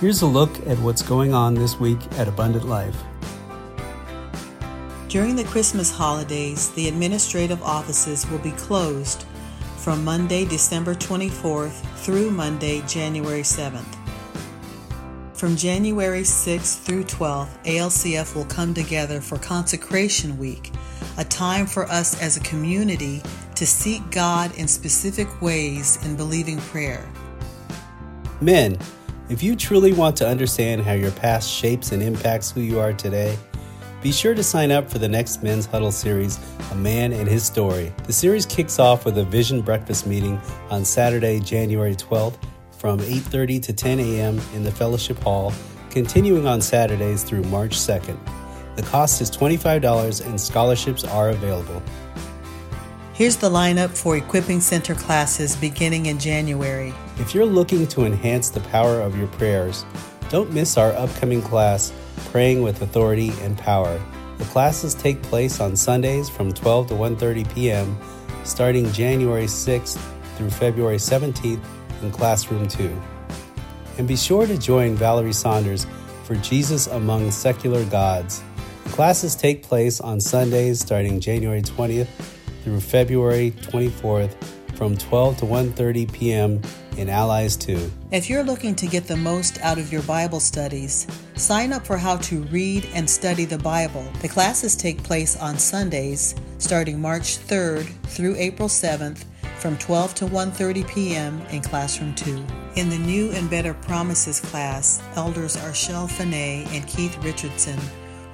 Here's a look at what's going on this week at Abundant Life. During the Christmas holidays, the administrative offices will be closed from Monday, December 24th through Monday, January 7th. From January 6th through 12th, ALCF will come together for Consecration Week, a time for us as a community to seek God in specific ways in believing prayer. Men, if you truly want to understand how your past shapes and impacts who you are today, be sure to sign up for the next Men's Huddle series, A Man and His Story. The series kicks off with a vision breakfast meeting on Saturday, January 12th from 8:30 to 10 a.m. in the fellowship hall, continuing on Saturdays through March 2nd. The cost is $25 and scholarships are available. Here's the lineup for Equipping Center classes beginning in January. If you're looking to enhance the power of your prayers, don't miss our upcoming class, Praying with Authority and Power. The classes take place on Sundays from 12 to 1:30 p.m. starting January 6th through February 17th in classroom 2. And be sure to join Valerie Saunders for Jesus Among Secular Gods. The classes take place on Sundays starting January 20th through February 24th from 12 to 1:30 p.m. in Allies 2. If you're looking to get the most out of your Bible studies, sign up for how to read and study the Bible. The classes take place on Sundays starting March 3rd through April 7th from 12 to 1:30 p.m. in classroom 2. In the New and Better Promises class, elders Arshel Fanay and Keith Richardson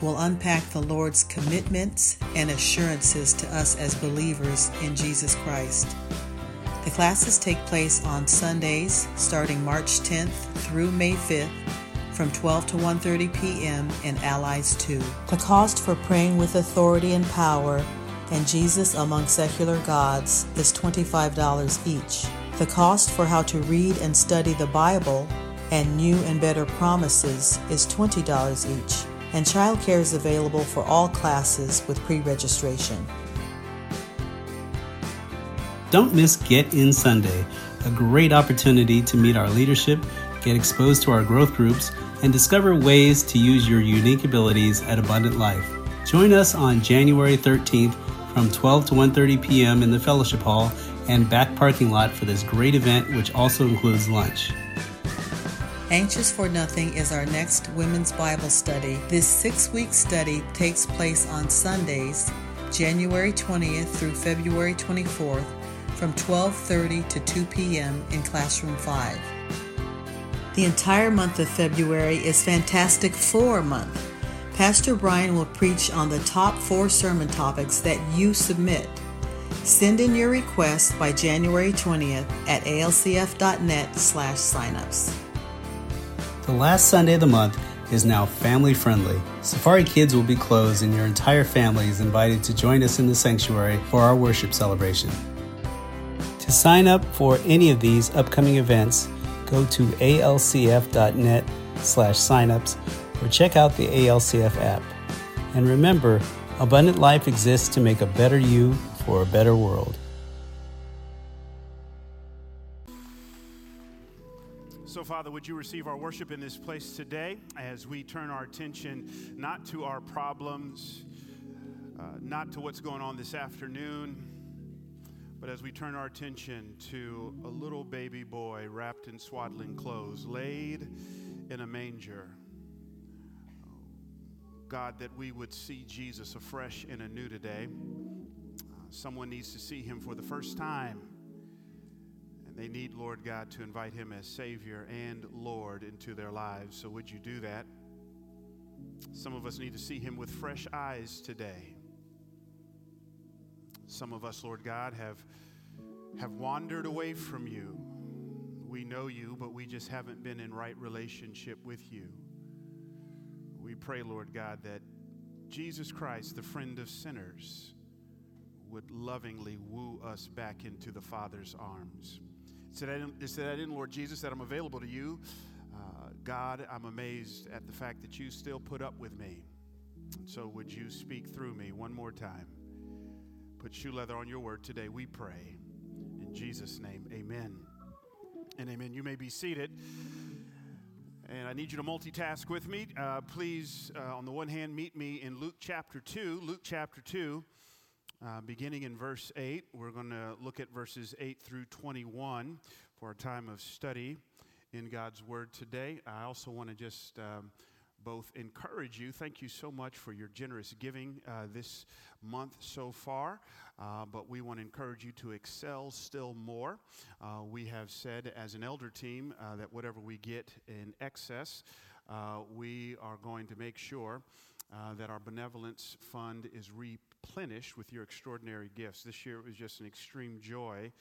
will unpack the Lord's commitments and assurances to us as believers in Jesus Christ. The classes take place on Sundays starting March 10th through May 5th from 12 to 1:30 p.m. in Allies 2. The cost for praying with authority and power and Jesus among secular gods is $25 each. The cost for how to read and study the Bible and new and better promises is $20 each and childcare is available for all classes with pre registration. Don't miss Get In Sunday, a great opportunity to meet our leadership, get exposed to our growth groups, and discover ways to use your unique abilities at Abundant Life. Join us on January 13th from 12 to 1:30 p.m. in the fellowship hall and back parking lot for this great event which also includes lunch. Anxious for Nothing is our next women's Bible study. This six week study takes place on Sundays, January 20th through February 24th from 12:30 to 2 p.m. in classroom 5. The entire month of February is Fantastic Four month. Pastor Brian will preach on the top 4 sermon topics that you submit. Send in your request by January 20th at alcf.net/signups. The last Sunday of the month is now family friendly. Safari Kids will be closed, and your entire family is invited to join us in the sanctuary for our worship celebration. To sign up for any of these upcoming events, go to alcf.net slash signups or check out the ALCF app. And remember, Abundant Life exists to make a better you for a better world. Father, would you receive our worship in this place today as we turn our attention not to our problems, uh, not to what's going on this afternoon, but as we turn our attention to a little baby boy wrapped in swaddling clothes, laid in a manger. God, that we would see Jesus afresh and anew today. Uh, someone needs to see him for the first time. They need, Lord God, to invite him as Savior and Lord into their lives. So would you do that? Some of us need to see him with fresh eyes today. Some of us, Lord God, have, have wandered away from you. We know you, but we just haven't been in right relationship with you. We pray, Lord God, that Jesus Christ, the friend of sinners, would lovingly woo us back into the Father's arms. To that, it's to that Lord Jesus, that I'm available to you. Uh, God, I'm amazed at the fact that you still put up with me. And So would you speak through me one more time? Put shoe leather on your word today, we pray. In Jesus' name, amen. And amen. You may be seated. And I need you to multitask with me. Uh, please, uh, on the one hand, meet me in Luke chapter 2. Luke chapter 2, uh, beginning in verse 8. We're going to look at verses 8 through 21 for a time of study in God's Word today. I also want to just. Um, both encourage you. Thank you so much for your generous giving uh, this month so far. Uh, but we want to encourage you to excel still more. Uh, we have said as an elder team uh, that whatever we get in excess, uh, we are going to make sure uh, that our benevolence fund is replenished with your extraordinary gifts. This year it was just an extreme joy.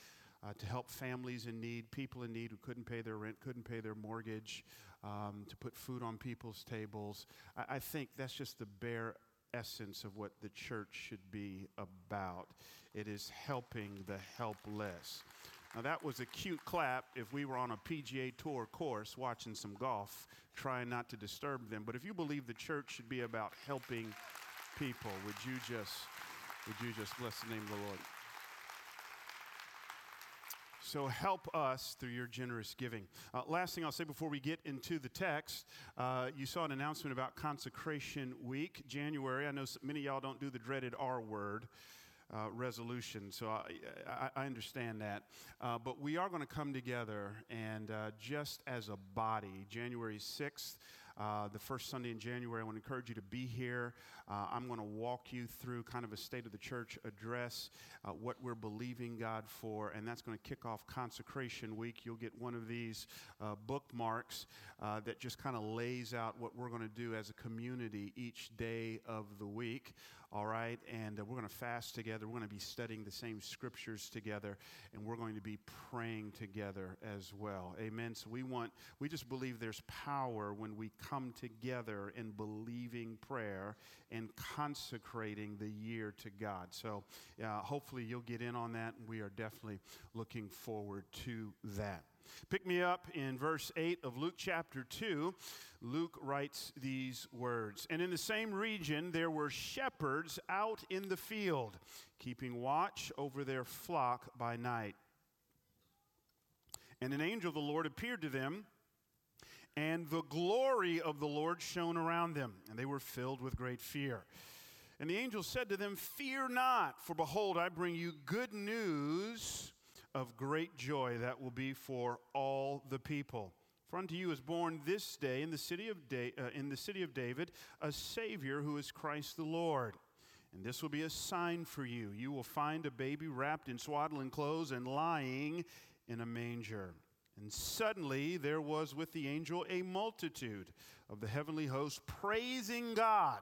Uh, to help families in need, people in need who couldn't pay their rent, couldn't pay their mortgage, um, to put food on people's tables. I, I think that's just the bare essence of what the church should be about. It is helping the helpless. Now, that was a cute clap if we were on a PGA Tour course watching some golf, trying not to disturb them. But if you believe the church should be about helping people, would you just, would you just bless the name of the Lord? So help us through your generous giving. Uh, last thing I'll say before we get into the text, uh, you saw an announcement about Consecration Week, January. I know many of y'all don't do the dreaded R word. Uh, resolution. So I, I, I understand that. Uh, but we are going to come together and uh, just as a body, January 6th, uh, the first Sunday in January. I want to encourage you to be here. Uh, I'm going to walk you through kind of a state of the church address, uh, what we're believing God for, and that's going to kick off Consecration Week. You'll get one of these uh, bookmarks uh, that just kind of lays out what we're going to do as a community each day of the week all right? And uh, we're going to fast together. We're going to be studying the same scriptures together, and we're going to be praying together as well. Amen. So we want, we just believe there's power when we come together in believing prayer and consecrating the year to God. So uh, hopefully you'll get in on that, and we are definitely looking forward to that. Pick me up in verse 8 of Luke chapter 2. Luke writes these words And in the same region there were shepherds out in the field, keeping watch over their flock by night. And an angel of the Lord appeared to them, and the glory of the Lord shone around them, and they were filled with great fear. And the angel said to them, Fear not, for behold, I bring you good news of great joy that will be for all the people. For unto you is born this day in the city of, da- uh, in the city of David a Savior who is Christ the Lord. And this will be a sign for you. You will find a baby wrapped in swaddling clothes and lying in a manger. And suddenly there was with the angel a multitude of the heavenly host praising God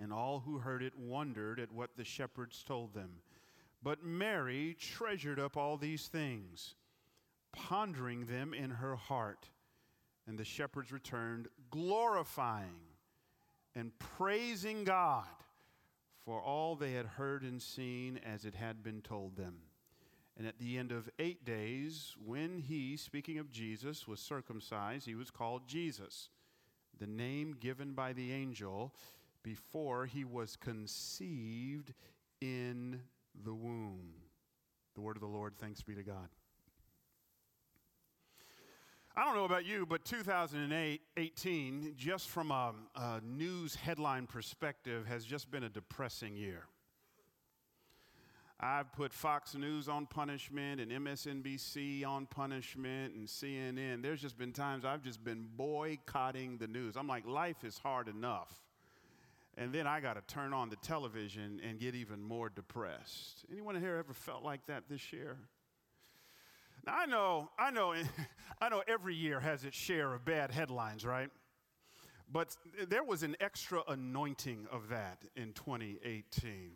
And all who heard it wondered at what the shepherds told them. But Mary treasured up all these things, pondering them in her heart. And the shepherds returned, glorifying and praising God for all they had heard and seen as it had been told them. And at the end of eight days, when he, speaking of Jesus, was circumcised, he was called Jesus, the name given by the angel before he was conceived in the womb. The word of the Lord, thanks be to God. I don't know about you, but 2018, just from a, a, news headline perspective, has just been a depressing year. I've put Fox News on punishment and MSNBC on punishment and CNN. There's just been times I've just been boycotting the news. I'm like, life is hard enough. And then I got to turn on the television and get even more depressed. Anyone here ever felt like that this year? Now I know, I know, I know every year has its share of bad headlines, right? But there was an extra anointing of that in 2018.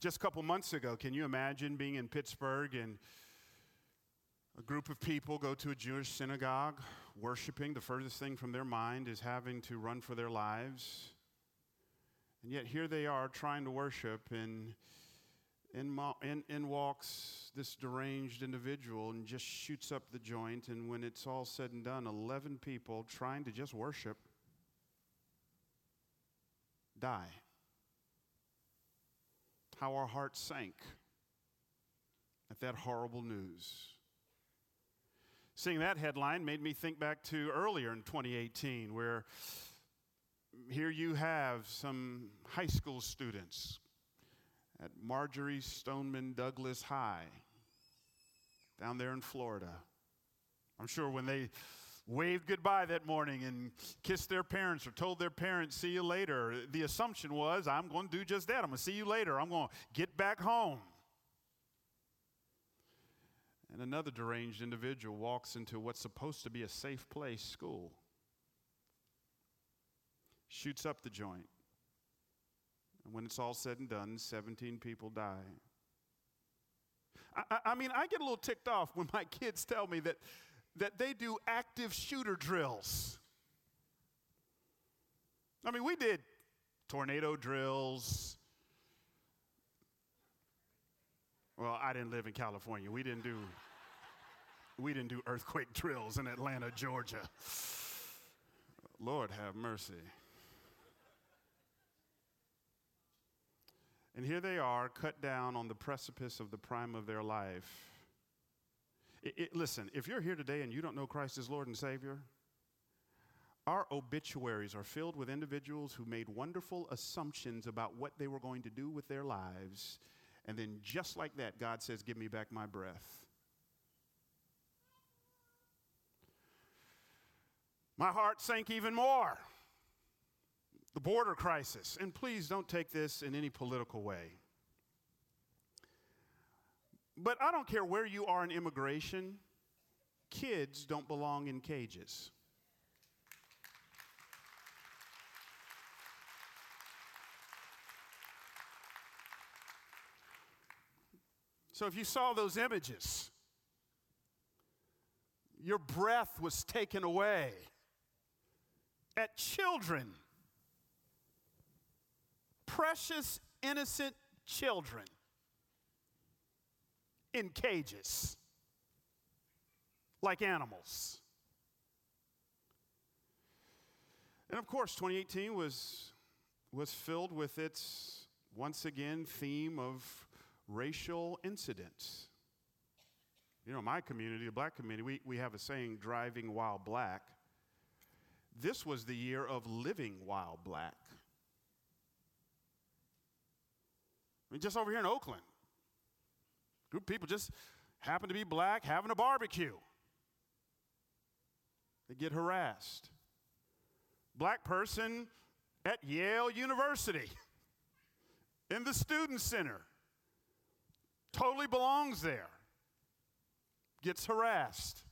Just a couple months ago, can you imagine being in Pittsburgh and A group of people go to a Jewish synagogue, worshiping. The furthest thing from their mind is having to run for their lives. And yet here they are trying to worship, and in, in, in walks this deranged individual and just shoots up the joint. And when it's all said and done, 11 people trying to just worship die. How our hearts sank at that horrible news. Seeing that headline made me think back to earlier in 2018, where here you have some high school students at Marjory Stoneman Douglas High down there in Florida. I'm sure when they waved goodbye that morning and kissed their parents or told their parents, see you later, the assumption was, I'm going to do just that. I'm going to see you later. I'm going to get back home. And another deranged individual walks into what's supposed to be a safe place, school, shoots up the joint. And when it's all said and done, 17 people die. I, I, mean, I get a little ticked off when my kids tell me that, that they do active shooter drills. I mean, we did tornado drills. Well, I didn't live in California. We didn't do we didn't do earthquake drills in Atlanta, Georgia. Lord have mercy. And here they are, cut down on the precipice of the prime of their life. It, it, listen, if you're here today and you don't know Christ as Lord and Savior, our obituaries are filled with individuals who made wonderful assumptions about what they were going to do with their lives. And then, just like that, God says, Give me back my breath. My heart sank even more the border crisis. And please don't take this in any political way. But I don't care where you are in immigration, kids don't belong in cages. So if you saw those images, your breath was taken away at children precious, innocent children in cages like animals. And of course, 2018 was, was filled with its, once again, theme of racial incidents. You know, my community, the black community, we, we have a saying, driving while black. This was the year of living while black. I mean, just over here in Oakland, group of people just happen to be black having a barbecue. They get harassed. Black person at Yale University in the Student Center totally belongs there, gets harassed.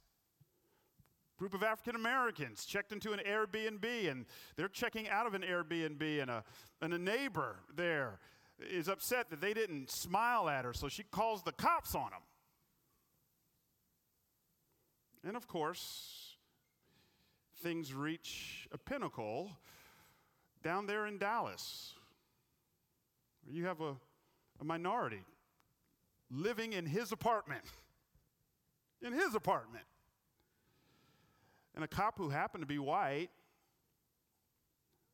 Group of African Americans checked into an Airbnb and they're checking out of an Airbnb, and a, and a neighbor there is upset that they didn't smile at her, so she calls the cops on them. And of course, things reach a pinnacle down there in Dallas, where you have a, a minority living in his apartment. In his apartment. And a cop who happened to be white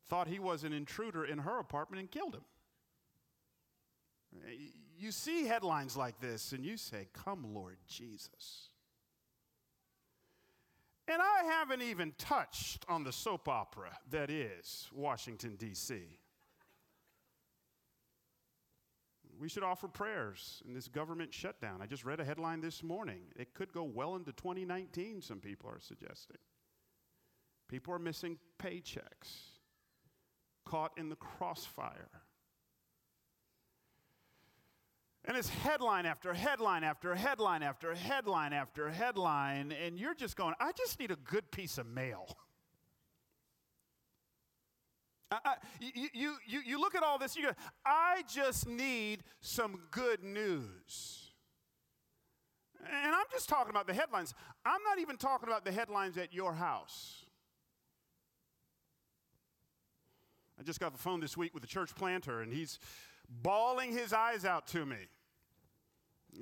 thought he was an intruder in her apartment and killed him. You see headlines like this and you say, Come, Lord Jesus. And I haven't even touched on the soap opera that is Washington, D.C. We should offer prayers in this government shutdown. I just read a headline this morning. It could go well into 2019, some people are suggesting. People are missing paychecks, caught in the crossfire. And it's headline after headline after headline after headline after headline, and you're just going, I just need a good piece of mail. You, you, you look at all this, you go, I just need some good news. And I'm just talking about the headlines. I'm not even talking about the headlines at your house. I just got the phone this week with a church planter, and he's bawling his eyes out to me.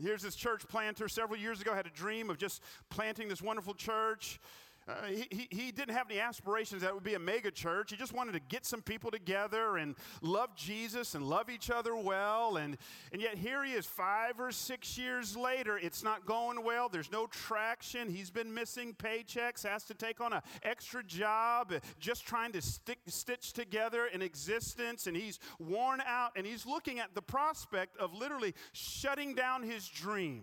Here's this church planter several years ago had a dream of just planting this wonderful church. Uh, he, he didn't have any aspirations that would be a mega church. He just wanted to get some people together and love Jesus and love each other well. And, and yet, here he is five or six years later. It's not going well. There's no traction. He's been missing paychecks, has to take on an extra job, just trying to stick, stitch together an existence. And he's worn out and he's looking at the prospect of literally shutting down his dream.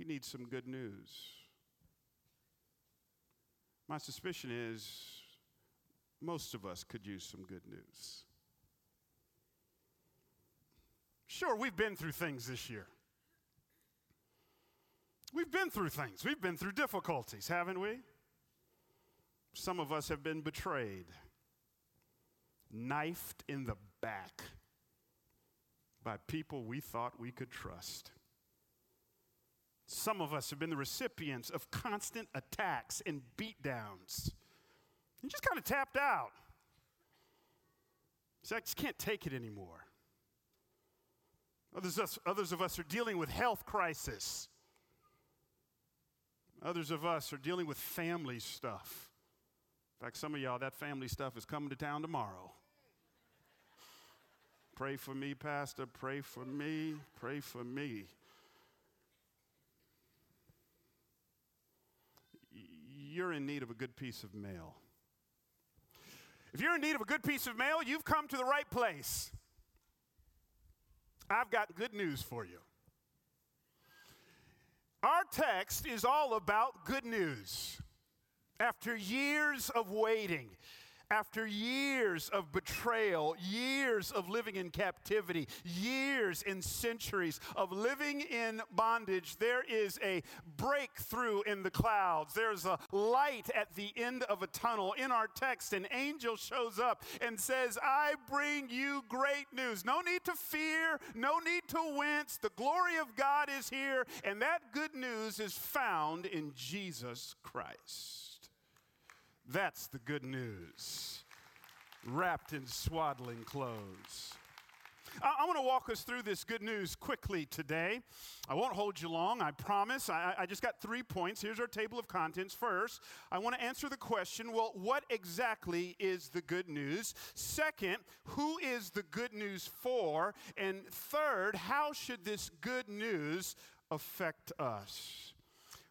He needs some good news. My suspicion is most of us could use some good news. Sure, we've been through things this year. We've been through things. We've been through difficulties, haven't we? Some of us have been betrayed, knifed in the back by people we thought we could trust. Some of us have been the recipients of constant attacks and beatdowns. You just kind of tapped out. So I just can't take it anymore. Others, us, others of us are dealing with health crisis. Others of us are dealing with family stuff. In fact, some of y'all, that family stuff is coming to town tomorrow. Pray for me, Pastor. Pray for me. Pray for me. You're in need of a good piece of mail. If you're in need of a good piece of mail, you've come to the right place. I've got good news for you. Our text is all about good news. After years of waiting, after years of betrayal, years of living in captivity, years and centuries of living in bondage, there is a breakthrough in the clouds. There's a light at the end of a tunnel. In our text, an angel shows up and says, I bring you great news. No need to fear, no need to wince. The glory of God is here, and that good news is found in Jesus Christ. That's the good news, wrapped in swaddling clothes. I, I want to walk us through this good news quickly today. I won't hold you long, I promise. I, I just got three points. Here's our table of contents. First, I want to answer the question well, what exactly is the good news? Second, who is the good news for? And third, how should this good news affect us?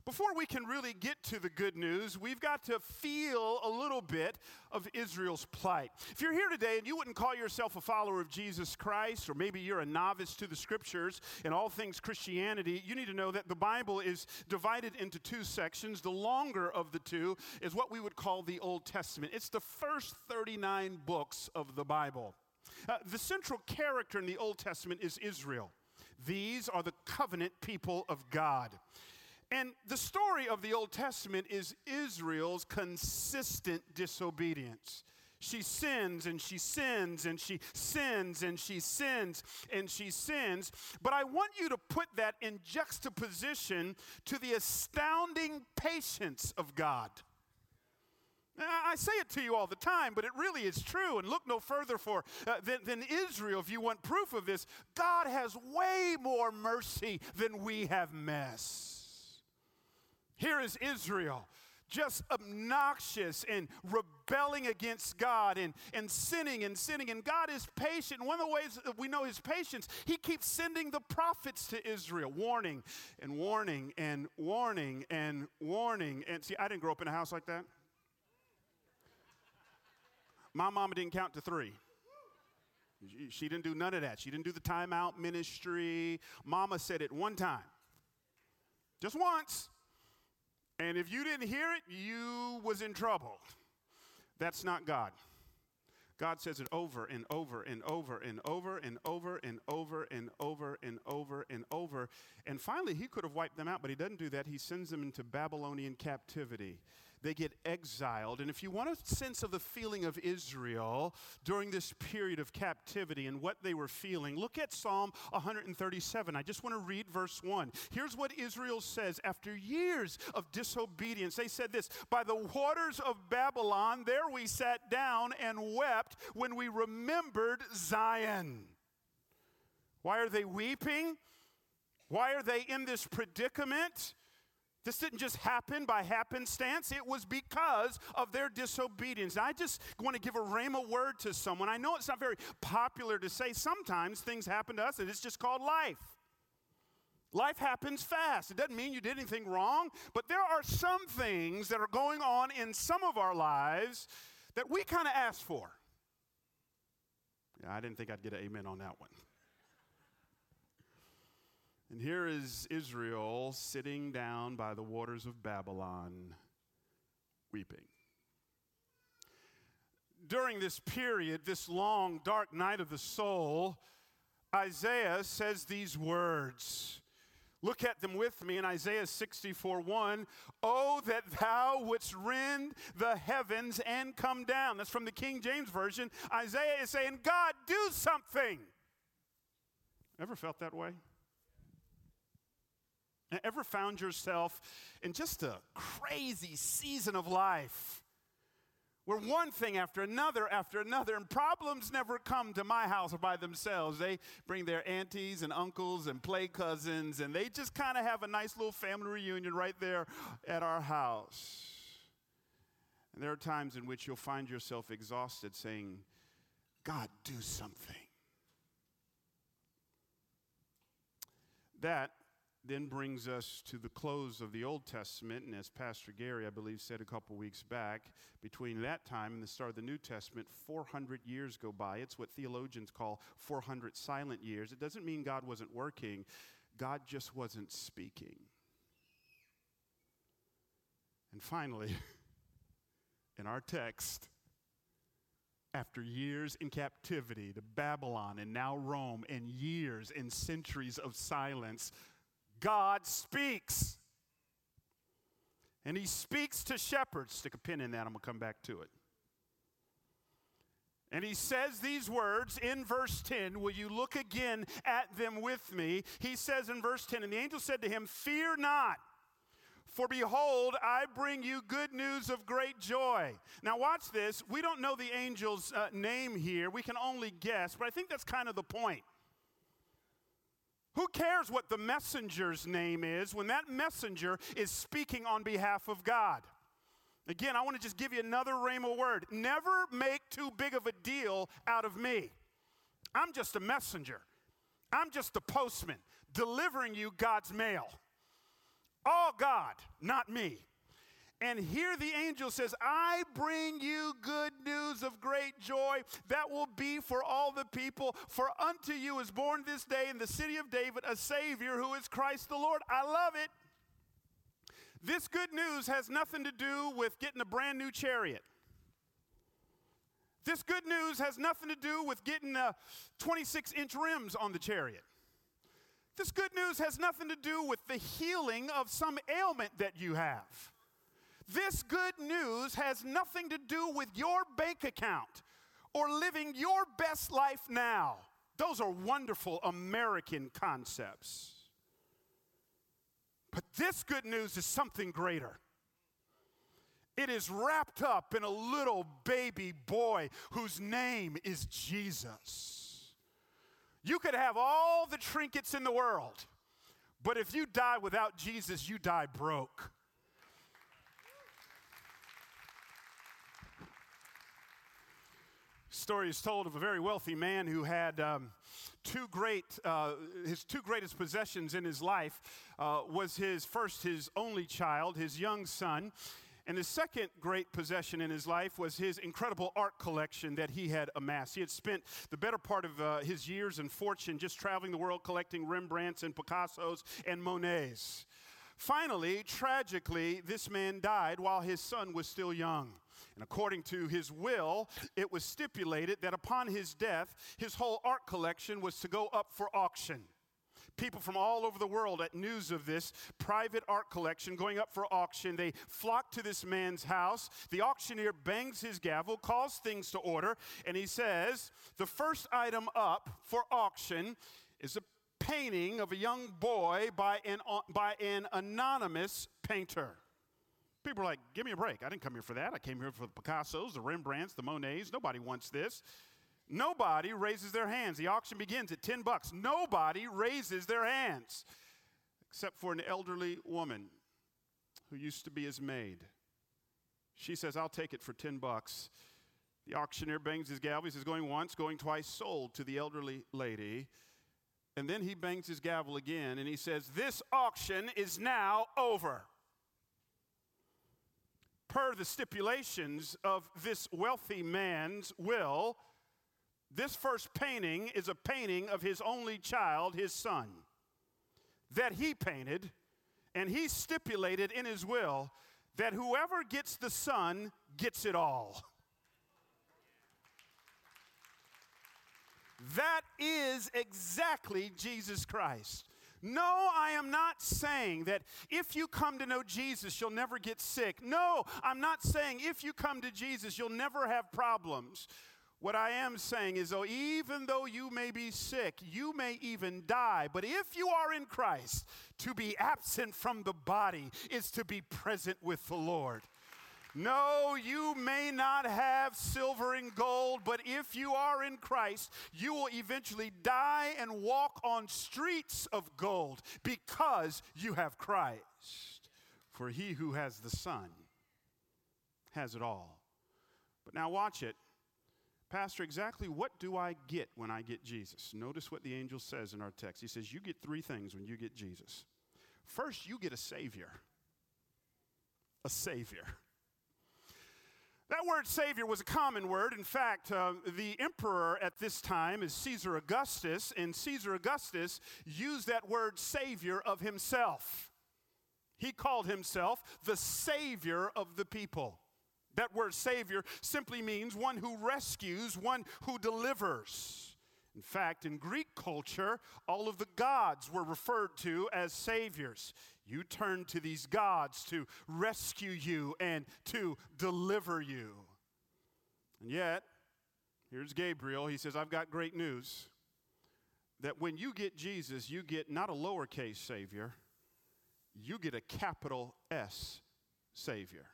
Before we can really get to the good news, we've got to feel a little bit of Israel's plight. If you're here today and you wouldn't call yourself a follower of Jesus Christ, or maybe you're a novice to the scriptures and all things Christianity, you need to know that the Bible is divided into two sections. The longer of the two is what we would call the Old Testament, it's the first 39 books of the Bible. Uh, the central character in the Old Testament is Israel. These are the covenant people of God. And the story of the Old Testament is Israel's consistent disobedience. She sins and she sins and she sins and she sins and she sins. But I want you to put that in juxtaposition to the astounding patience of God. I say it to you all the time, but it really is true. And look no further for uh, than, than Israel if you want proof of this. God has way more mercy than we have mess. Here is Israel just obnoxious and rebelling against God and, and sinning and sinning. And God is patient. One of the ways that we know his patience, he keeps sending the prophets to Israel, warning and warning and warning and warning. And see, I didn't grow up in a house like that. My mama didn't count to three. She didn't do none of that. She didn't do the timeout ministry. Mama said it one time, just once. And if you didn't hear it, you was in trouble. That's not God. God says it over and over and over and over and over and over and over and over and over. And finally, he could have wiped them out, but he doesn't do that. He sends them into Babylonian captivity. They get exiled. And if you want a sense of the feeling of Israel during this period of captivity and what they were feeling, look at Psalm 137. I just want to read verse 1. Here's what Israel says after years of disobedience. They said this By the waters of Babylon, there we sat down and wept when we remembered Zion. Why are they weeping? Why are they in this predicament? This didn't just happen by happenstance. It was because of their disobedience. I just want to give a rhema word to someone. I know it's not very popular to say sometimes things happen to us and it's just called life. Life happens fast. It doesn't mean you did anything wrong, but there are some things that are going on in some of our lives that we kind of ask for. Yeah, I didn't think I'd get an amen on that one. And here is Israel sitting down by the waters of Babylon, weeping. During this period, this long, dark night of the soul, Isaiah says these words. Look at them with me in Isaiah 64 1. Oh, that thou wouldst rend the heavens and come down. That's from the King James Version. Isaiah is saying, God, do something. Ever felt that way? Ever found yourself in just a crazy season of life where one thing after another after another, and problems never come to my house by themselves? They bring their aunties and uncles and play cousins, and they just kind of have a nice little family reunion right there at our house. And there are times in which you'll find yourself exhausted saying, God, do something. That then brings us to the close of the Old Testament, and as Pastor Gary, I believe, said a couple weeks back, between that time and the start of the New Testament, 400 years go by. It's what theologians call 400 silent years. It doesn't mean God wasn't working, God just wasn't speaking. And finally, in our text, after years in captivity to Babylon and now Rome, and years and centuries of silence, God speaks. And he speaks to shepherds. Stick a pin in that, I'm going to come back to it. And he says these words in verse 10. Will you look again at them with me? He says in verse 10, and the angel said to him, Fear not. For behold, I bring you good news of great joy. Now, watch this. We don't know the angel's uh, name here. We can only guess, but I think that's kind of the point. Who cares what the messenger's name is when that messenger is speaking on behalf of God? Again, I want to just give you another rhema word. Never make too big of a deal out of me. I'm just a messenger. I'm just the postman delivering you God's mail. All God, not me. And here the angel says, I bring you good news of great joy that will be for all the people. For unto you is born this day in the city of David a Savior who is Christ the Lord. I love it. This good news has nothing to do with getting a brand new chariot. This good news has nothing to do with getting 26 inch rims on the chariot. This good news has nothing to do with the healing of some ailment that you have. This good news has nothing to do with your bank account or living your best life now. Those are wonderful American concepts. But this good news is something greater. It is wrapped up in a little baby boy whose name is Jesus. You could have all the trinkets in the world, but if you die without Jesus, you die broke. Story is told of a very wealthy man who had um, two great, uh, his two greatest possessions in his life uh, was his first, his only child, his young son. And his second great possession in his life was his incredible art collection that he had amassed. He had spent the better part of uh, his years and fortune just traveling the world collecting Rembrandts and Picassos and Monets. Finally, tragically, this man died while his son was still young. And according to his will, it was stipulated that upon his death, his whole art collection was to go up for auction. People from all over the world at news of this private art collection going up for auction, they flock to this man's house. The auctioneer bangs his gavel, calls things to order, and he says, The first item up for auction is a painting of a young boy by an, by an anonymous painter. People are like, give me a break. I didn't come here for that. I came here for the Picassos, the Rembrandts, the Monets. Nobody wants this. Nobody raises their hands. The auction begins at 10 bucks. Nobody raises their hands except for an elderly woman who used to be his maid. She says, I'll take it for 10 bucks. The auctioneer bangs his gavel. He says, going once, going twice, sold to the elderly lady. And then he bangs his gavel again and he says, This auction is now over per the stipulations of this wealthy man's will, this first painting is a painting of his only child, his son, that he painted, and he stipulated in his will that whoever gets the son gets it all. That is exactly Jesus Christ. No, I am not saying that if you come to know Jesus, you'll never get sick. No, I'm not saying if you come to Jesus, you'll never have problems. What I am saying is, though, even though you may be sick, you may even die, but if you are in Christ, to be absent from the body is to be present with the Lord. No, you may not have silver and gold, but if you are in Christ, you will eventually die and walk on streets of gold because you have Christ. For he who has the Son has it all. But now watch it. Pastor, exactly what do I get when I get Jesus? Notice what the angel says in our text. He says, You get three things when you get Jesus. First, you get a Savior. A Savior. That word Savior was a common word. In fact, uh, the emperor at this time is Caesar Augustus, and Caesar Augustus used that word Savior of himself. He called himself the Savior of the people. That word Savior simply means one who rescues, one who delivers. In fact, in Greek culture, all of the gods were referred to as saviors. You turn to these gods to rescue you and to deliver you. And yet, here's Gabriel. He says, I've got great news that when you get Jesus, you get not a lowercase Savior, you get a capital S Savior.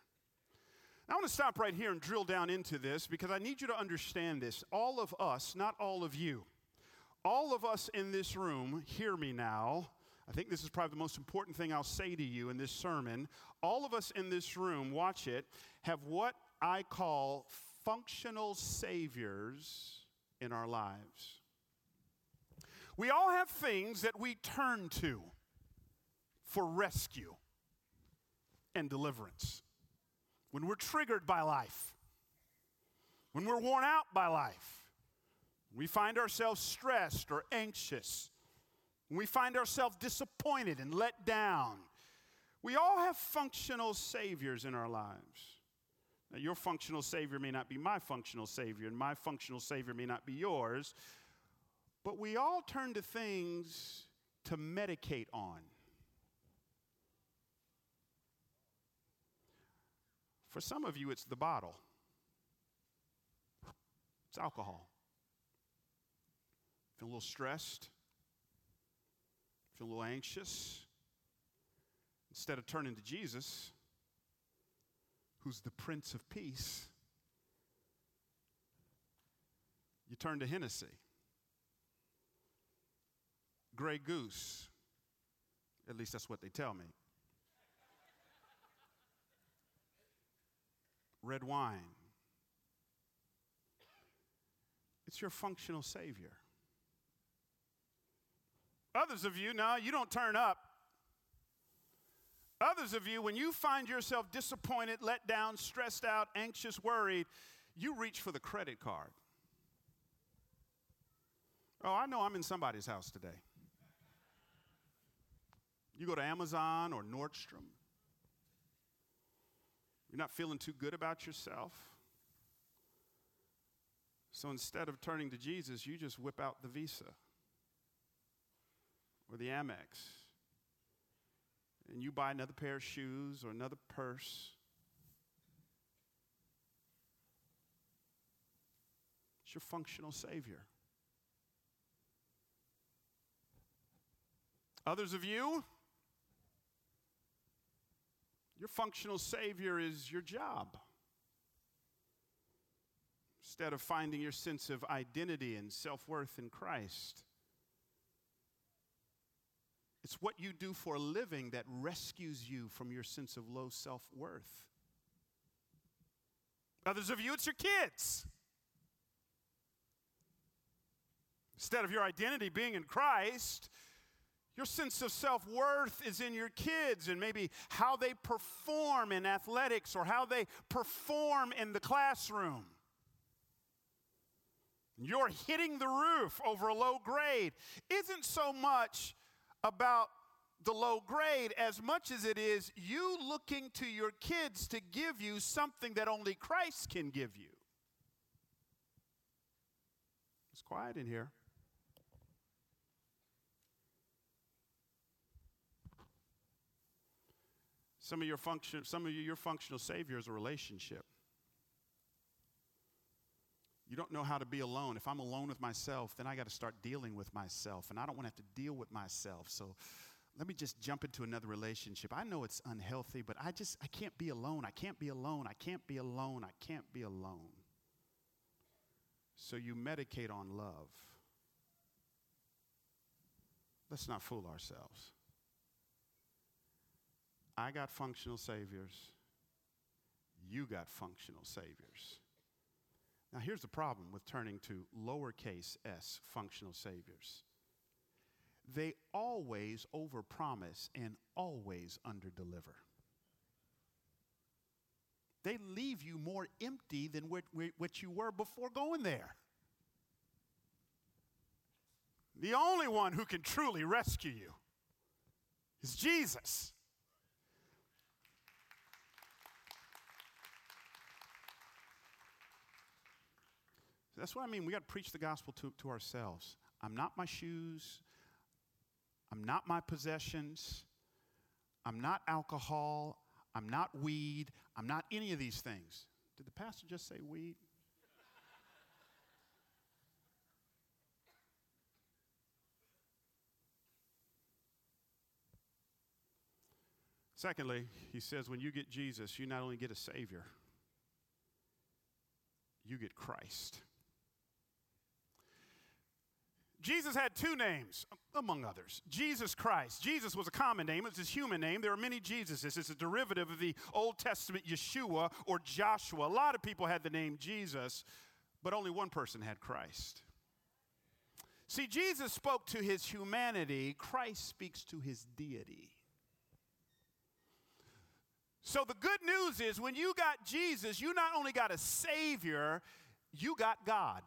I want to stop right here and drill down into this because I need you to understand this. All of us, not all of you, all of us in this room, hear me now. I think this is probably the most important thing I'll say to you in this sermon. All of us in this room, watch it, have what I call functional saviors in our lives. We all have things that we turn to for rescue and deliverance when we're triggered by life, when we're worn out by life, we find ourselves stressed or anxious, when we find ourselves disappointed and let down, we all have functional saviors in our lives. Now, your functional savior may not be my functional savior, and my functional savior may not be yours, but we all turn to things to medicate on. For some of you, it's the bottle, it's alcohol. Feel a little stressed, feel a little anxious. Instead of turning to Jesus, who's the Prince of Peace, you turn to Hennessy. Grey Goose. At least that's what they tell me. red wine. It's your functional Savior. Others of you, no, you don't turn up. Others of you, when you find yourself disappointed, let down, stressed out, anxious, worried, you reach for the credit card. Oh, I know I'm in somebody's house today. You go to Amazon or Nordstrom, you're not feeling too good about yourself. So instead of turning to Jesus, you just whip out the visa. Or the Amex, and you buy another pair of shoes or another purse, it's your functional Savior. Others of you, your functional Savior is your job. Instead of finding your sense of identity and self worth in Christ, it's what you do for a living that rescues you from your sense of low self worth. Others of you, it's your kids. Instead of your identity being in Christ, your sense of self worth is in your kids and maybe how they perform in athletics or how they perform in the classroom. You're hitting the roof over a low grade isn't so much about the low grade as much as it is you looking to your kids to give you something that only Christ can give you. It's quiet in here. Some of your function, some of you, your functional savior is a relationship. You don't know how to be alone. If I'm alone with myself, then I got to start dealing with myself, and I don't want to have to deal with myself. So let me just jump into another relationship. I know it's unhealthy, but I just I can't be alone. I can't be alone. I can't be alone. I can't be alone. So you medicate on love. Let's not fool ourselves. I got functional saviors. You got functional saviors. Now, here's the problem with turning to lowercase s functional saviors they always overpromise and always underdeliver. They leave you more empty than what, what you were before going there. The only one who can truly rescue you is Jesus. That's what I mean. We got to preach the gospel to, to ourselves. I'm not my shoes. I'm not my possessions. I'm not alcohol. I'm not weed. I'm not any of these things. Did the pastor just say weed? Secondly, he says when you get Jesus, you not only get a Savior, you get Christ. Jesus had two names, among others Jesus Christ. Jesus was a common name, it's his human name. There are many Jesuses. It's a derivative of the Old Testament Yeshua or Joshua. A lot of people had the name Jesus, but only one person had Christ. See, Jesus spoke to his humanity, Christ speaks to his deity. So the good news is when you got Jesus, you not only got a Savior, you got God.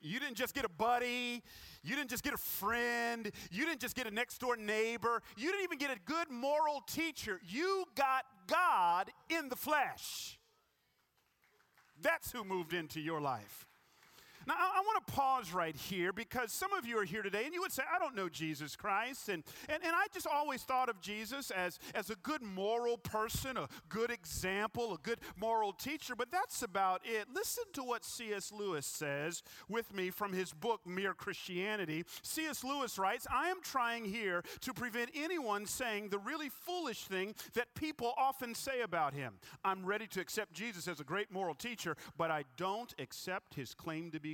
You didn't just get a buddy. You didn't just get a friend. You didn't just get a next door neighbor. You didn't even get a good moral teacher. You got God in the flesh. That's who moved into your life. Now, I, I want to pause right here because some of you are here today and you would say, I don't know Jesus Christ. And, and, and I just always thought of Jesus as, as a good moral person, a good example, a good moral teacher, but that's about it. Listen to what C.S. Lewis says with me from his book, Mere Christianity. C.S. Lewis writes, I am trying here to prevent anyone saying the really foolish thing that people often say about him. I'm ready to accept Jesus as a great moral teacher, but I don't accept his claim to be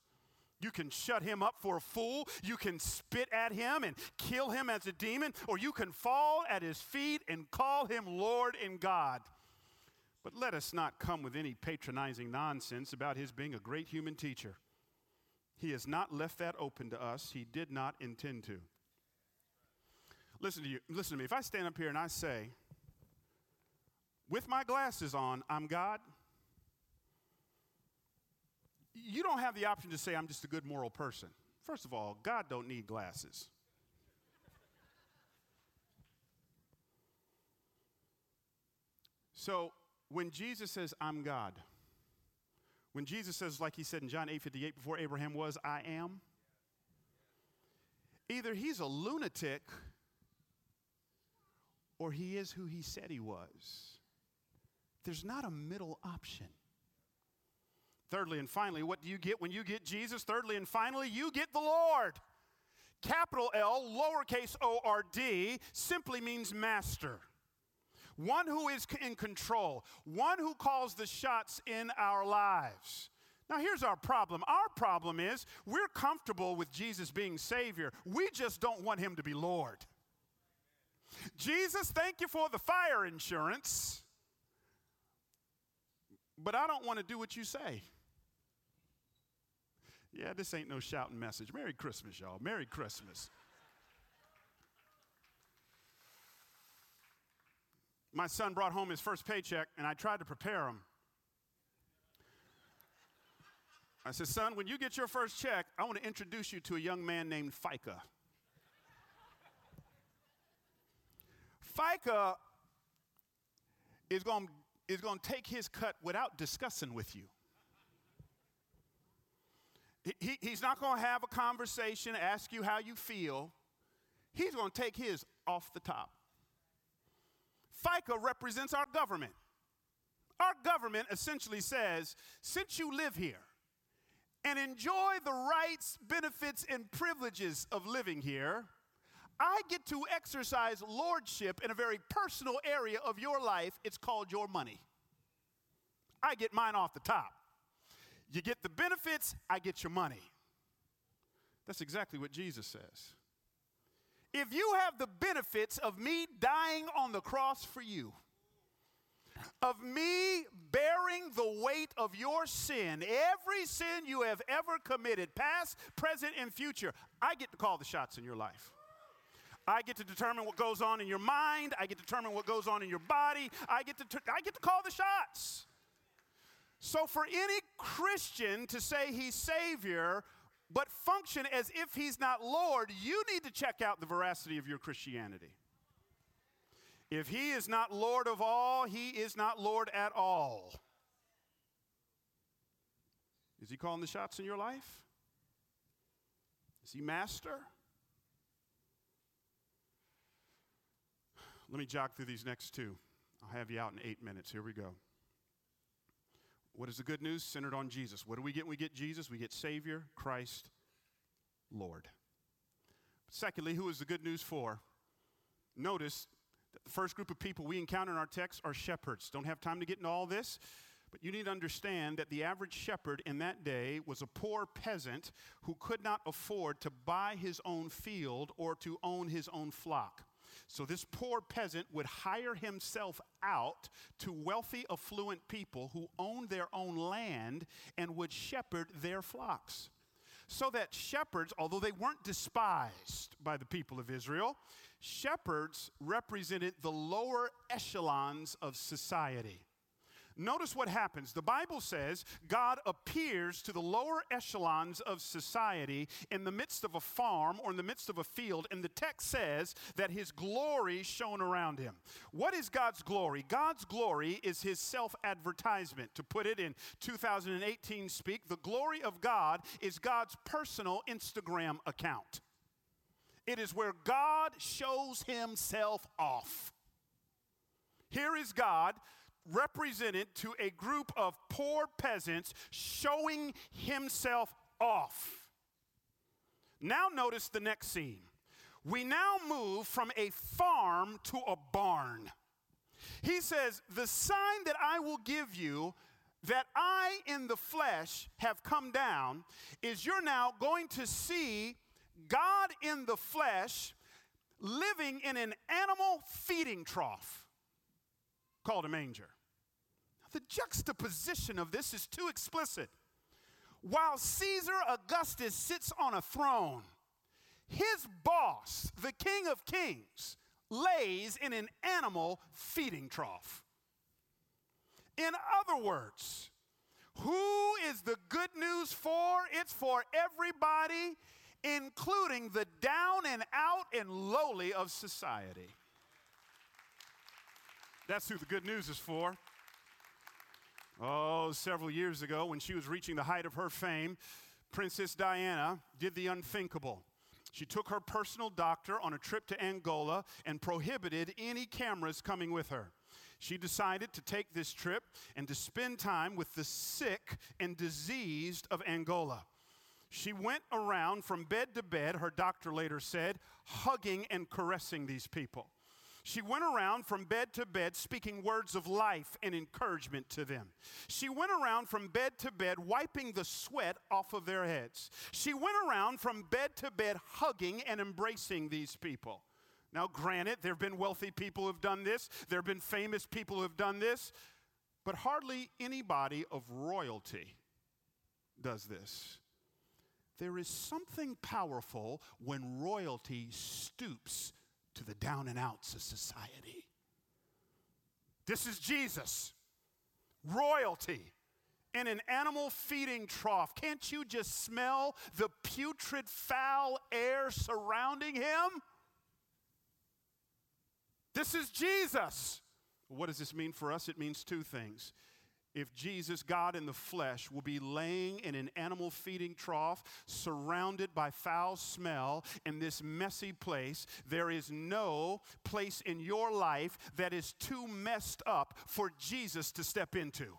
You can shut him up for a fool. You can spit at him and kill him as a demon, or you can fall at his feet and call him Lord and God. But let us not come with any patronizing nonsense about his being a great human teacher. He has not left that open to us, he did not intend to. Listen to you. Listen to me. If I stand up here and I say, with my glasses on, I'm God, you don't have the option to say I'm just a good moral person. First of all, God don't need glasses. So when Jesus says, I'm God, when Jesus says, like he said in John 8 58, before Abraham was, I am, either he's a lunatic or he is who he said he was. There's not a middle option. Thirdly and finally, what do you get when you get Jesus? Thirdly and finally, you get the Lord. Capital L, lowercase o r d, simply means master. One who is in control, one who calls the shots in our lives. Now, here's our problem. Our problem is we're comfortable with Jesus being Savior, we just don't want Him to be Lord. Jesus, thank you for the fire insurance, but I don't want to do what you say. Yeah, this ain't no shouting message. Merry Christmas, y'all. Merry Christmas. My son brought home his first paycheck, and I tried to prepare him. I said, Son, when you get your first check, I want to introduce you to a young man named FICA. FICA is going is going to take his cut without discussing with you. He, he's not going to have a conversation, ask you how you feel. He's going to take his off the top. FICA represents our government. Our government essentially says since you live here and enjoy the rights, benefits, and privileges of living here, I get to exercise lordship in a very personal area of your life. It's called your money. I get mine off the top. You get the benefits, I get your money. That's exactly what Jesus says. If you have the benefits of me dying on the cross for you, of me bearing the weight of your sin, every sin you have ever committed, past, present, and future, I get to call the shots in your life. I get to determine what goes on in your mind. I get to determine what goes on in your body. I get to, t- I get to call the shots. So, for any Christian to say he's Savior, but function as if he's not Lord, you need to check out the veracity of your Christianity. If he is not Lord of all, he is not Lord at all. Is he calling the shots in your life? Is he master? Let me jog through these next two. I'll have you out in eight minutes. Here we go. What is the good news? Centered on Jesus. What do we get when we get Jesus? We get Savior, Christ, Lord. Secondly, who is the good news for? Notice that the first group of people we encounter in our text are shepherds. Don't have time to get into all this, but you need to understand that the average shepherd in that day was a poor peasant who could not afford to buy his own field or to own his own flock. So this poor peasant would hire himself out to wealthy, affluent people who owned their own land and would shepherd their flocks. So that shepherds, although they weren't despised by the people of Israel, shepherds represented the lower echelons of society. Notice what happens. The Bible says God appears to the lower echelons of society in the midst of a farm or in the midst of a field, and the text says that his glory shone around him. What is God's glory? God's glory is his self advertisement. To put it in 2018 speak, the glory of God is God's personal Instagram account. It is where God shows himself off. Here is God represented to a group of poor peasants showing himself off. Now, notice the next scene. We now move from a farm to a barn. He says, The sign that I will give you that I in the flesh have come down is you're now going to see God in the flesh living in an animal feeding trough called a manger. The juxtaposition of this is too explicit. While Caesar Augustus sits on a throne, his boss, the King of Kings, lays in an animal feeding trough. In other words, who is the good news for? It's for everybody, including the down and out and lowly of society. That's who the good news is for. Oh, several years ago, when she was reaching the height of her fame, Princess Diana did the unthinkable. She took her personal doctor on a trip to Angola and prohibited any cameras coming with her. She decided to take this trip and to spend time with the sick and diseased of Angola. She went around from bed to bed, her doctor later said, hugging and caressing these people. She went around from bed to bed speaking words of life and encouragement to them. She went around from bed to bed wiping the sweat off of their heads. She went around from bed to bed hugging and embracing these people. Now, granted, there have been wealthy people who have done this, there have been famous people who have done this, but hardly anybody of royalty does this. There is something powerful when royalty stoops to the down and outs of society. This is Jesus, royalty in an animal feeding trough. Can't you just smell the putrid, foul air surrounding him? This is Jesus. What does this mean for us? It means two things if Jesus, God in the flesh, will be laying in an animal feeding trough, surrounded by foul smell in this messy place, there is no place in your life that is too messed up for Jesus to step into.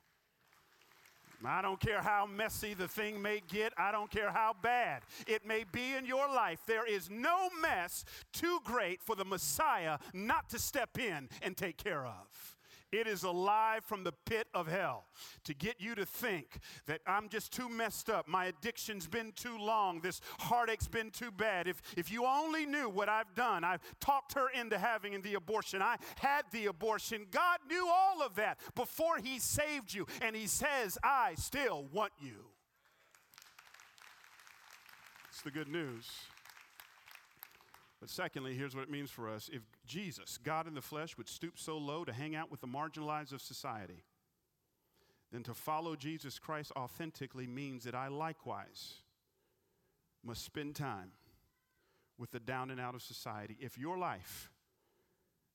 I don't care how messy the thing may get. I don't care how bad it may be in your life. There is no mess too great for the Messiah not to step in and take care of. It is alive from the pit of hell to get you to think that I'm just too messed up. My addiction's been too long. This heartache's been too bad. If, if you only knew what I've done, I've talked her into having the abortion. I had the abortion. God knew all of that before He saved you. And He says, I still want you. It's the good news. But secondly, here's what it means for us. If Jesus, God in the flesh, would stoop so low to hang out with the marginalized of society, then to follow Jesus Christ authentically means that I likewise must spend time with the down and out of society. If your life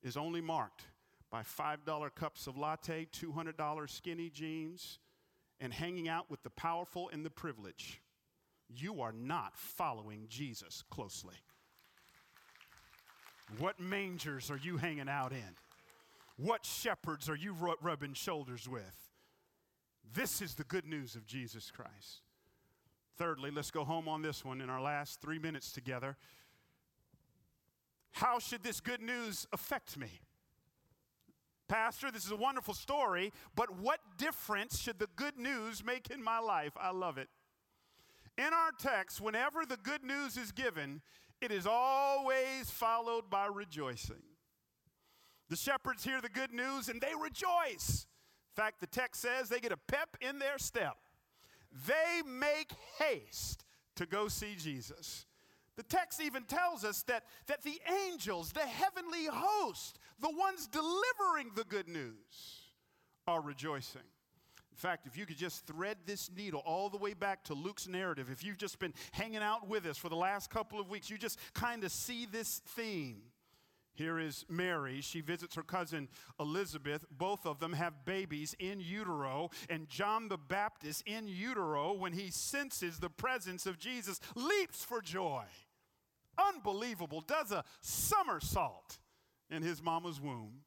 is only marked by $5 cups of latte, $200 skinny jeans, and hanging out with the powerful and the privileged, you are not following Jesus closely. What mangers are you hanging out in? What shepherds are you rubbing shoulders with? This is the good news of Jesus Christ. Thirdly, let's go home on this one in our last three minutes together. How should this good news affect me? Pastor, this is a wonderful story, but what difference should the good news make in my life? I love it. In our text, whenever the good news is given, it is always followed by rejoicing. The shepherds hear the good news and they rejoice. In fact, the text says they get a pep in their step. They make haste to go see Jesus. The text even tells us that, that the angels, the heavenly host, the ones delivering the good news, are rejoicing. In fact, if you could just thread this needle all the way back to Luke's narrative, if you've just been hanging out with us for the last couple of weeks, you just kind of see this theme. Here is Mary. She visits her cousin Elizabeth. Both of them have babies in utero. And John the Baptist, in utero, when he senses the presence of Jesus, leaps for joy. Unbelievable. Does a somersault in his mama's womb.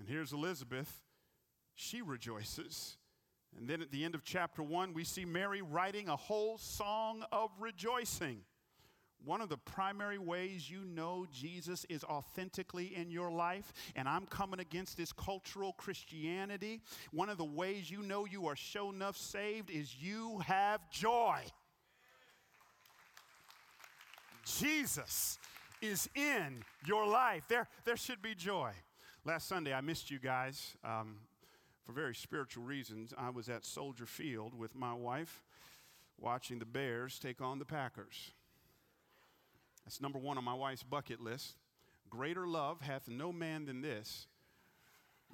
And here's Elizabeth. She rejoices and then at the end of chapter one, we see Mary writing a whole song of rejoicing. One of the primary ways you know Jesus is authentically in your life, and I'm coming against this cultural Christianity, one of the ways you know you are show enough saved is you have joy. Jesus is in your life. There, there should be joy. Last Sunday, I missed you guys. Um, for very spiritual reasons, I was at Soldier Field with my wife watching the Bears take on the Packers. That's number one on my wife's bucket list. Greater love hath no man than this,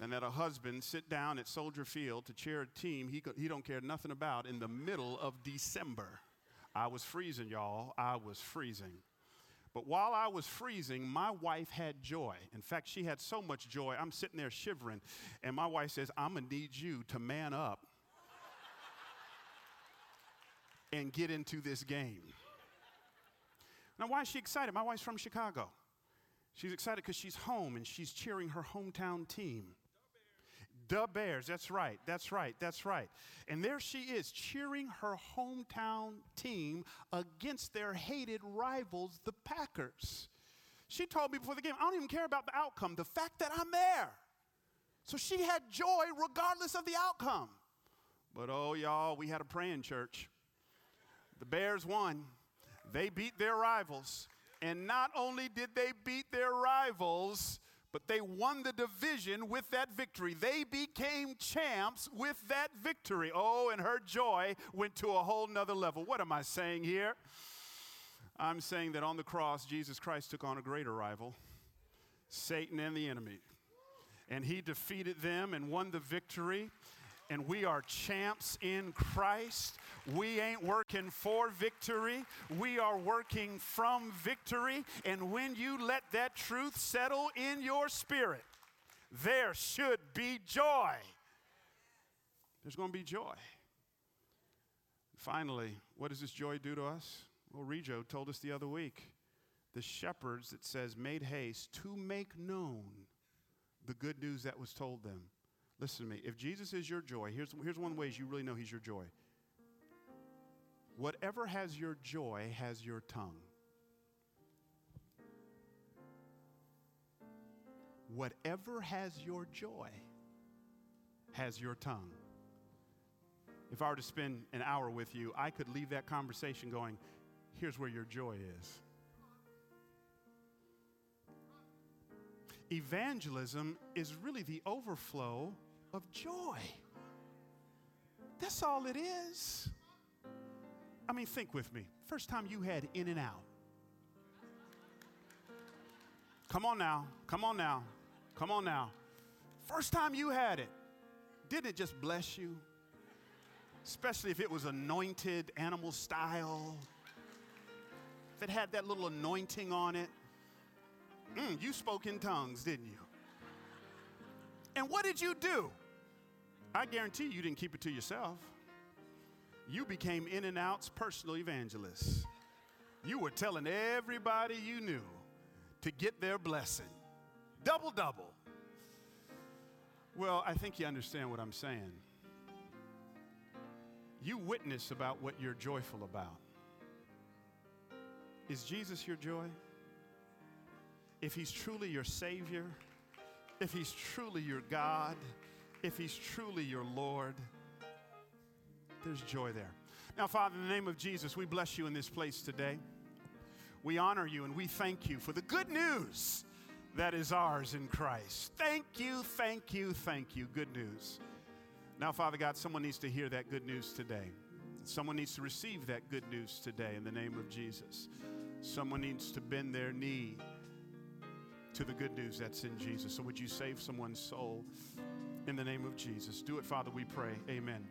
than that a husband sit down at Soldier Field to cheer a team he, he don't care nothing about in the middle of December. I was freezing, y'all. I was freezing. But while I was freezing, my wife had joy. In fact, she had so much joy, I'm sitting there shivering, and my wife says, I'm gonna need you to man up and get into this game. Now, why is she excited? My wife's from Chicago. She's excited because she's home and she's cheering her hometown team. The Bears, that's right, that's right, that's right. And there she is cheering her hometown team against their hated rivals, the Packers. She told me before the game, I don't even care about the outcome, the fact that I'm there. So she had joy regardless of the outcome. But oh, y'all, we had a praying church. The Bears won, they beat their rivals. And not only did they beat their rivals, but they won the division with that victory. They became champs with that victory. Oh, and her joy went to a whole nother level. What am I saying here? I'm saying that on the cross, Jesus Christ took on a greater rival Satan and the enemy. And he defeated them and won the victory and we are champs in Christ. We ain't working for victory, we are working from victory. And when you let that truth settle in your spirit, there should be joy. There's going to be joy. Finally, what does this joy do to us? Well, Rejo told us the other week the shepherds, it says, made haste to make known the good news that was told them. Listen to me. If Jesus is your joy, here's, here's one of the ways you really know he's your joy. Whatever has your joy has your tongue. Whatever has your joy has your tongue. If I were to spend an hour with you, I could leave that conversation going, here's where your joy is. Evangelism is really the overflow of joy. That's all it is. I mean, think with me. First time you had In-N-Out. Come on now. Come on now. Come on now. First time you had it, didn't it just bless you? Especially if it was anointed animal style. If it had that little anointing on it. Mm, you spoke in tongues, didn't you? And what did you do? I guarantee you didn't keep it to yourself. You became In-N-Out's personal evangelist. You were telling everybody you knew to get their blessing. Double, double. Well, I think you understand what I'm saying. You witness about what you're joyful about. Is Jesus your joy? If he's truly your Savior, if he's truly your God, if He's truly your Lord, there's joy there. Now, Father, in the name of Jesus, we bless you in this place today. We honor you and we thank you for the good news that is ours in Christ. Thank you, thank you, thank you. Good news. Now, Father God, someone needs to hear that good news today. Someone needs to receive that good news today in the name of Jesus. Someone needs to bend their knee to the good news that's in Jesus. So, would you save someone's soul in the name of Jesus? Do it, Father, we pray. Amen.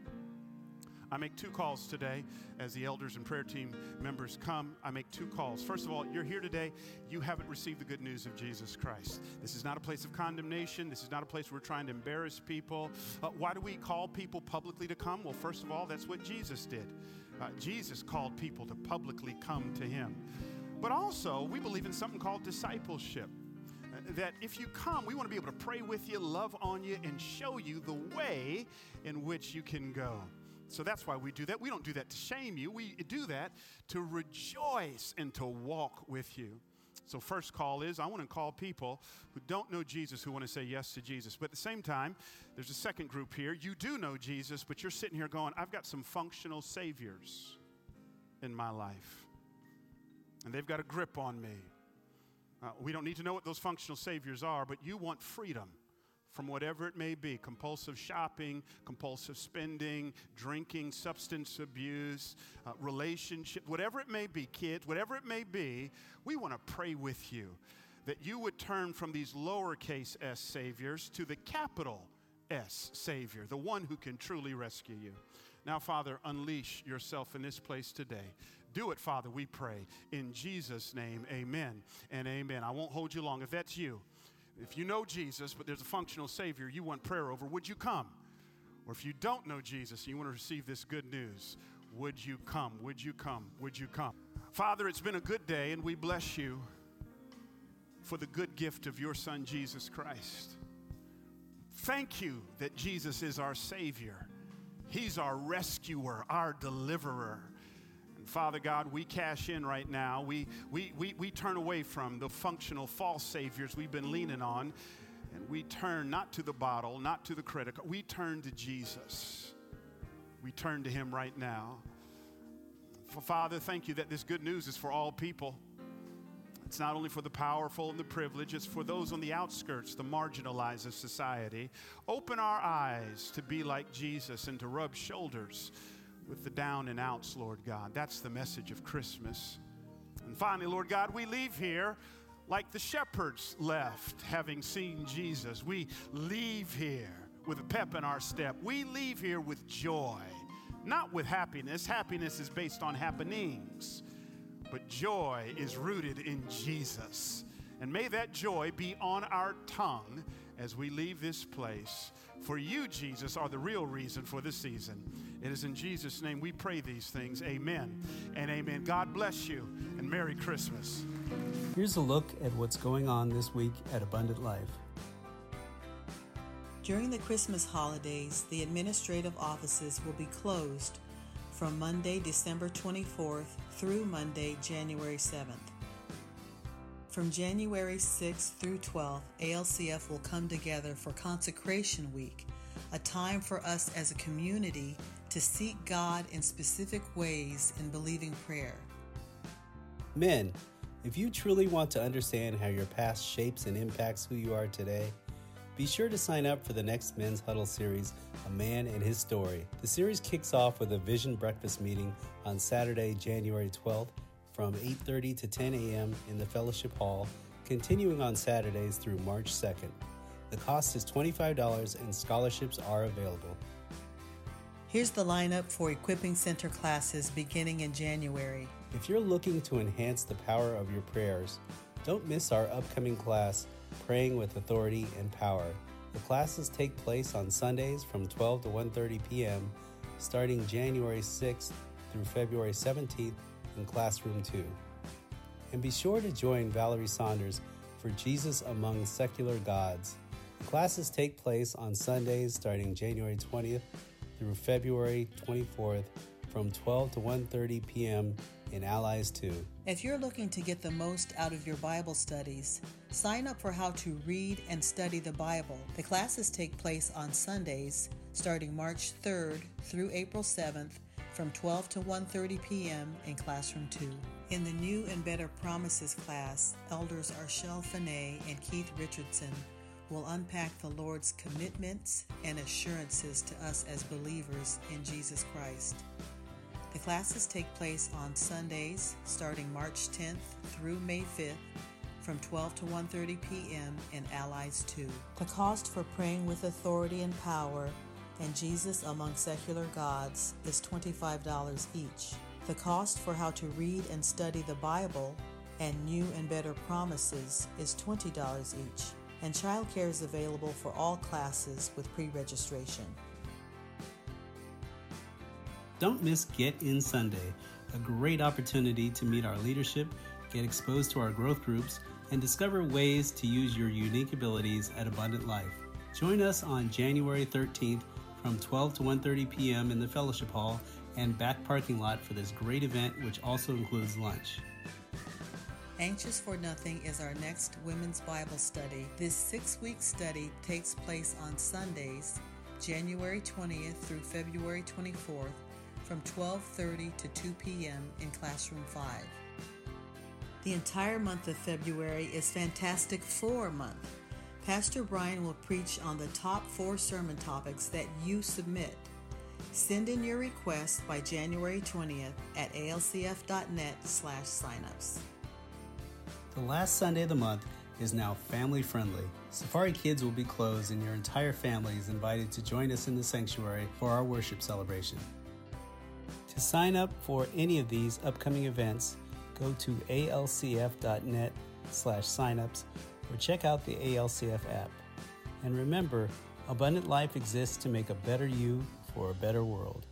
I make two calls today as the elders and prayer team members come. I make two calls. First of all, you're here today, you haven't received the good news of Jesus Christ. This is not a place of condemnation. This is not a place where we're trying to embarrass people. Uh, why do we call people publicly to come? Well, first of all, that's what Jesus did. Uh, Jesus called people to publicly come to him. But also, we believe in something called discipleship that if you come, we want to be able to pray with you, love on you, and show you the way in which you can go. So that's why we do that. We don't do that to shame you, we do that to rejoice and to walk with you. So, first call is I want to call people who don't know Jesus who want to say yes to Jesus. But at the same time, there's a second group here. You do know Jesus, but you're sitting here going, I've got some functional saviors in my life, and they've got a grip on me. Uh, we don't need to know what those functional saviors are, but you want freedom from whatever it may be compulsive shopping, compulsive spending, drinking, substance abuse, uh, relationship, whatever it may be, kids, whatever it may be, we want to pray with you that you would turn from these lowercase s saviors to the capital S Savior, the one who can truly rescue you. Now, Father, unleash yourself in this place today. Do it, Father, we pray. In Jesus' name, amen and amen. I won't hold you long. If that's you, if you know Jesus, but there's a functional Savior you want prayer over, would you come? Or if you don't know Jesus and you want to receive this good news, would you come? Would you come? Would you come? Father, it's been a good day, and we bless you for the good gift of your Son, Jesus Christ. Thank you that Jesus is our Savior. He's our rescuer, our deliverer. Father God, we cash in right now. We, we, we, we turn away from the functional false saviors we've been leaning on, and we turn not to the bottle, not to the critic. We turn to Jesus. We turn to Him right now. For Father, thank you that this good news is for all people. It's not only for the powerful and the privileged, it's for those on the outskirts, the marginalized of society. Open our eyes to be like Jesus and to rub shoulders with the down and outs, Lord God. That's the message of Christmas. And finally, Lord God, we leave here like the shepherds left, having seen Jesus. We leave here with a pep in our step. We leave here with joy, not with happiness. Happiness is based on happenings, but joy is rooted in Jesus. And may that joy be on our tongue as we leave this place. For you, Jesus, are the real reason for the season. It is in Jesus' name we pray these things. Amen and amen. God bless you and Merry Christmas. Here's a look at what's going on this week at Abundant Life. During the Christmas holidays, the administrative offices will be closed from Monday, December 24th through Monday, January 7th. From January 6th through 12th, ALCF will come together for Consecration Week, a time for us as a community to seek God in specific ways in believing prayer. Men, if you truly want to understand how your past shapes and impacts who you are today, be sure to sign up for the next Men's Huddle series, A Man and His Story. The series kicks off with a vision breakfast meeting on Saturday, January 12th from 8:30 to 10 a.m. in the fellowship hall, continuing on Saturdays through March 2nd. The cost is $25 and scholarships are available. Here's the lineup for Equipping Center classes beginning in January. If you're looking to enhance the power of your prayers, don't miss our upcoming class, Praying with Authority and Power. The classes take place on Sundays from 12 to 1:30 p.m. starting January 6th through February 17th in Classroom 2. And be sure to join Valerie Saunders for Jesus Among Secular Gods. Classes take place on Sundays starting January 20th through February 24th from 12 to 1:30 p.m. in Allies 2. If you're looking to get the most out of your Bible studies, sign up for how to read and study the Bible. The classes take place on Sundays starting March 3rd through April 7th from 12 to 1:30 p.m. in classroom 2. In the New and Better Promises class, elders Arshel Fanay and Keith Richardson will unpack the Lord's commitments and assurances to us as believers in Jesus Christ. The classes take place on Sundays starting March 10th through May 5th from 12 to 1:30 p.m. in Allies 2. The cost for praying with authority and power and Jesus Among Secular Gods is $25 each. The cost for how to read and study the Bible and New and Better Promises is $20 each, and childcare is available for all classes with pre registration. Don't miss Get In Sunday, a great opportunity to meet our leadership, get exposed to our growth groups, and discover ways to use your unique abilities at Abundant Life. Join us on January 13th from 12 to 1:30 p.m. in the fellowship hall and back parking lot for this great event which also includes lunch. Anxious for Nothing is our next women's Bible study. This 6-week study takes place on Sundays, January 20th through February 24th from 12:30 to 2 p.m. in classroom 5. The entire month of February is Fantastic Four month. Pastor Brian will preach on the top four sermon topics that you submit. Send in your request by January 20th at alcf.net slash signups. The last Sunday of the month is now family friendly. Safari Kids will be closed, and your entire family is invited to join us in the sanctuary for our worship celebration. To sign up for any of these upcoming events, go to alcf.net slash signups or check out the ALCF app. And remember, abundant life exists to make a better you for a better world.